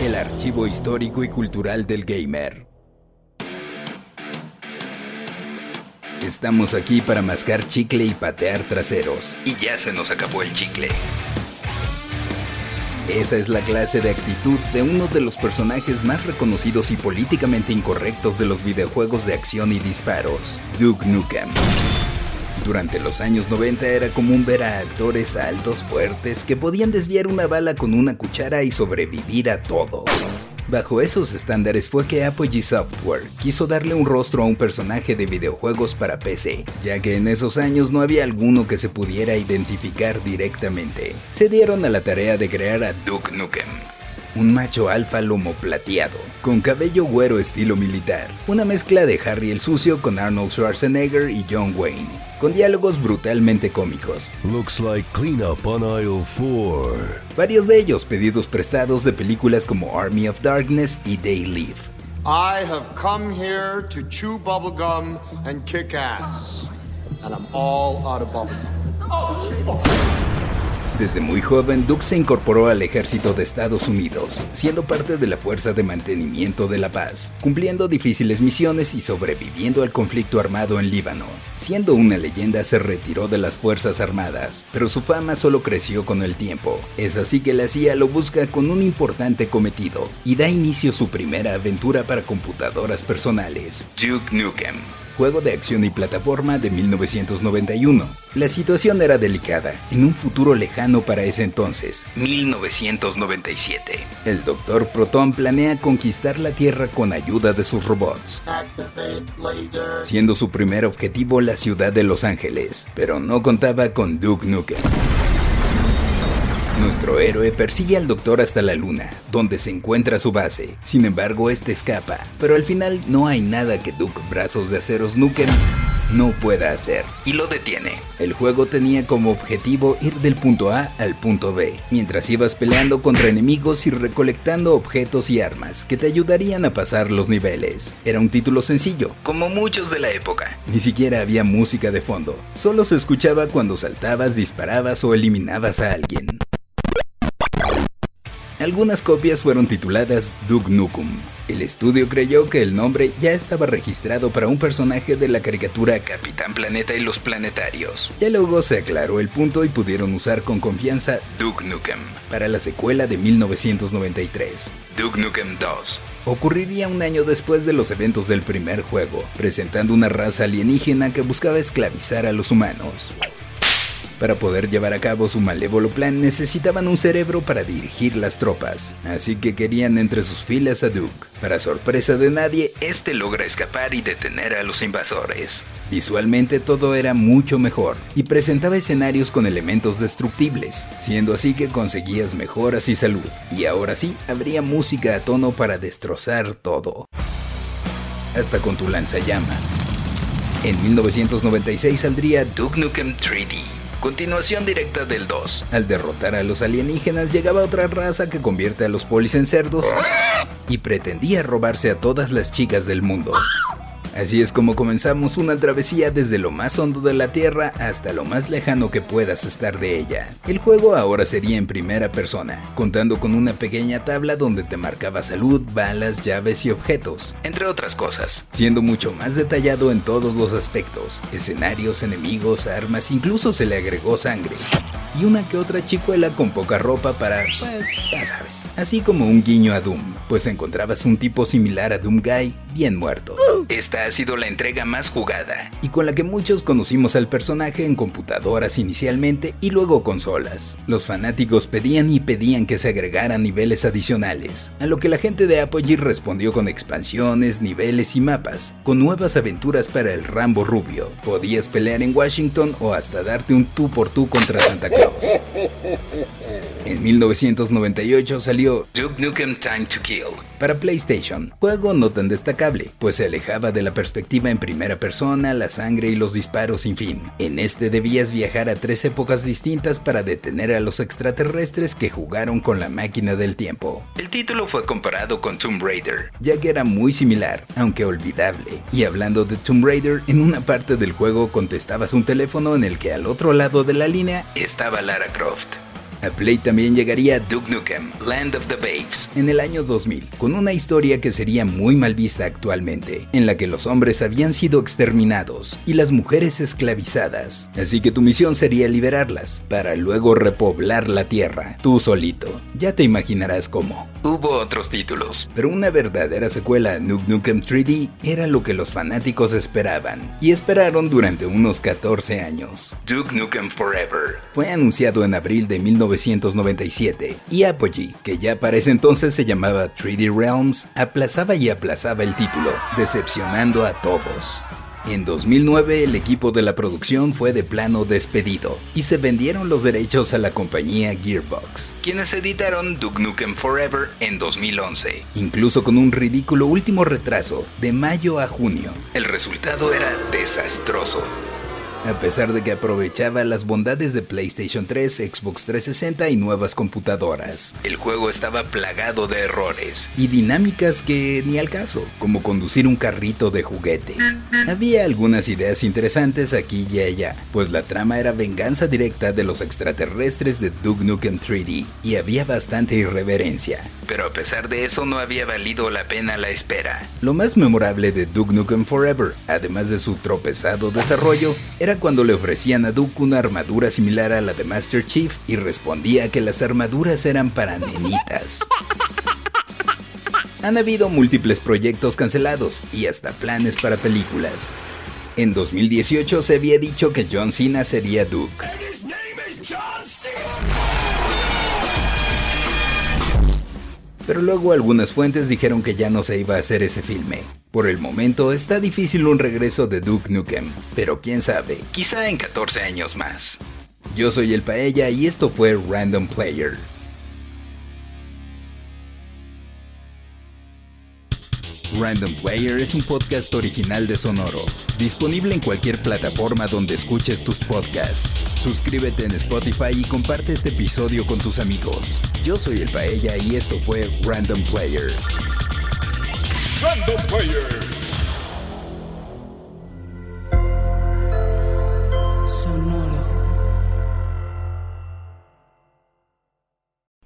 El archivo histórico y cultural del gamer. Estamos aquí para mascar chicle y patear traseros. Y ya se nos acabó el chicle. Esa es la clase de actitud de uno de los personajes más reconocidos y políticamente incorrectos de los videojuegos de acción y disparos, Duke Nukem. Durante los años 90 era común ver a actores altos, fuertes, que podían desviar una bala con una cuchara y sobrevivir a todo. Bajo esos estándares fue que Apogee Software quiso darle un rostro a un personaje de videojuegos para PC, ya que en esos años no había alguno que se pudiera identificar directamente. Se dieron a la tarea de crear a Duke Nukem, un macho alfa lomo plateado, con cabello güero estilo militar, una mezcla de Harry el Sucio con Arnold Schwarzenegger y John Wayne, con diálogos brutalmente cómicos. Looks like cleanup on aisle 4. Varios de ellos pedidos prestados de películas como Army of Darkness y They Live. I have come here to chew bubblegum and kick ass. And I'm all out of bubblegum. Desde muy joven, Duke se incorporó al ejército de Estados Unidos, siendo parte de la Fuerza de Mantenimiento de la Paz, cumpliendo difíciles misiones y sobreviviendo al conflicto armado en Líbano. Siendo una leyenda, se retiró de las Fuerzas Armadas, pero su fama solo creció con el tiempo. Es así que la CIA lo busca con un importante cometido y da inicio a su primera aventura para computadoras personales, Duke Nukem juego de acción y plataforma de 1991. La situación era delicada, en un futuro lejano para ese entonces, 1997. El Dr. Proton planea conquistar la Tierra con ayuda de sus robots, siendo su primer objetivo la ciudad de Los Ángeles, pero no contaba con Duke Nukem. Nuestro héroe persigue al doctor hasta la luna, donde se encuentra su base. Sin embargo, este escapa, pero al final no hay nada que Duke Brazos de Aceros Nukem no pueda hacer, y lo detiene. El juego tenía como objetivo ir del punto A al punto B, mientras ibas peleando contra enemigos y recolectando objetos y armas que te ayudarían a pasar los niveles. Era un título sencillo, como muchos de la época. Ni siquiera había música de fondo, solo se escuchaba cuando saltabas, disparabas o eliminabas a alguien. Algunas copias fueron tituladas Duke Nukem. El estudio creyó que el nombre ya estaba registrado para un personaje de la caricatura Capitán Planeta y los Planetarios. Ya luego se aclaró el punto y pudieron usar con confianza Duke Nukem para la secuela de 1993, Duke Nukem 2. Ocurriría un año después de los eventos del primer juego, presentando una raza alienígena que buscaba esclavizar a los humanos. Para poder llevar a cabo su malévolo plan necesitaban un cerebro para dirigir las tropas, así que querían entre sus filas a Duke. Para sorpresa de nadie, este logra escapar y detener a los invasores. Visualmente todo era mucho mejor y presentaba escenarios con elementos destructibles, siendo así que conseguías mejoras y salud, y ahora sí habría música a tono para destrozar todo. Hasta con tu lanzallamas. En 1996 saldría Duke Nukem 3D, continuación directa del 2. Al derrotar a los alienígenas llegaba otra raza que convierte a los polis en cerdos y pretendía robarse a todas las chicas del mundo. Así es como comenzamos una travesía desde lo más hondo de la Tierra hasta lo más lejano que puedas estar de ella. El juego ahora sería en primera persona, contando con una pequeña tabla donde te marcaba salud, balas, llaves y objetos, entre otras cosas, siendo mucho más detallado en todos los aspectos, escenarios, enemigos, armas, incluso se le agregó sangre. Y una que otra chicuela con poca ropa para, pues, ya sabes, así como un guiño a Doom. pues encontrabas un tipo similar a Doomguy bien muerto. Esta ha sido la entrega más jugada y con la que muchos conocimos al personaje en computadoras inicialmente y luego consolas. Los fanáticos pedían y pedían que se agregaran niveles adicionales, a lo que la gente de Apogee respondió con expansiones, niveles y mapas, con nuevas aventuras para el Rambo rubio. Podías pelear en Washington o hasta darte un tú por tú contra Santa Claus. En 1998 salió Duke Nukem Time to Kill para PlayStation, juego no tan destacable, pues se alejaba de la perspectiva en primera persona, la sangre y los disparos sin fin. En este debías viajar a tres épocas distintas para detener a los extraterrestres que jugaron con la máquina del tiempo. El título fue comparado con Tomb Raider, ya que era muy similar, aunque olvidable. Y hablando de Tomb Raider, en una parte del juego contestabas un teléfono en el que al otro lado de la línea estaba Lara Croft. A Play también llegaría Duke Nukem, Land of the Babes, en el año 2000, con una historia que sería muy mal vista actualmente, en la que los hombres habían sido exterminados y las mujeres esclavizadas. Así que tu misión sería liberarlas, para luego repoblar la Tierra, tú solito. Ya te imaginarás cómo. Hubo otros títulos, pero una verdadera secuela a Nuke Nukem 3D era lo que los fanáticos esperaban, y esperaron durante unos 14 años. Duke Nukem Forever fue anunciado en abril de 1997, y Apogee, que ya para ese entonces se llamaba 3D Realms, aplazaba y aplazaba el título, decepcionando a todos. En 2009 el equipo de la producción fue de plano despedido y se vendieron los derechos a la compañía Gearbox, quienes editaron Duke Nukem Forever en 2011, incluso con un ridículo último retraso de mayo a junio. El resultado era desastroso. A pesar de que aprovechaba las bondades de PlayStation 3, Xbox 360 y nuevas computadoras, el juego estaba plagado de errores y dinámicas que ni al caso, como conducir un carrito de juguete. Había algunas ideas interesantes aquí y allá, pues la trama era venganza directa de los extraterrestres de Duke Nukem 3D y había bastante irreverencia. Pero a pesar de eso no había valido la pena la espera. Lo más memorable de Duke Nukem Forever, además de su tropezado desarrollo, era cuando le ofrecían a Duke una armadura similar a la de Master Chief y respondía que las armaduras eran para nenitas. Han habido múltiples proyectos cancelados y hasta planes para películas. En 2018 se había dicho que John Cena sería Duke. Pero luego algunas fuentes dijeron que ya no se iba a hacer ese filme. Por el momento está difícil un regreso de Duke Nukem, pero quién sabe, quizá en 14 años más. Yo soy el Paella y esto fue Random Player. Random Player es un podcast original de Sonoro, disponible en cualquier plataforma donde escuches tus podcasts. Suscríbete en Spotify y comparte este episodio con tus amigos. Yo soy el Paella y esto fue Random Player. Random Player.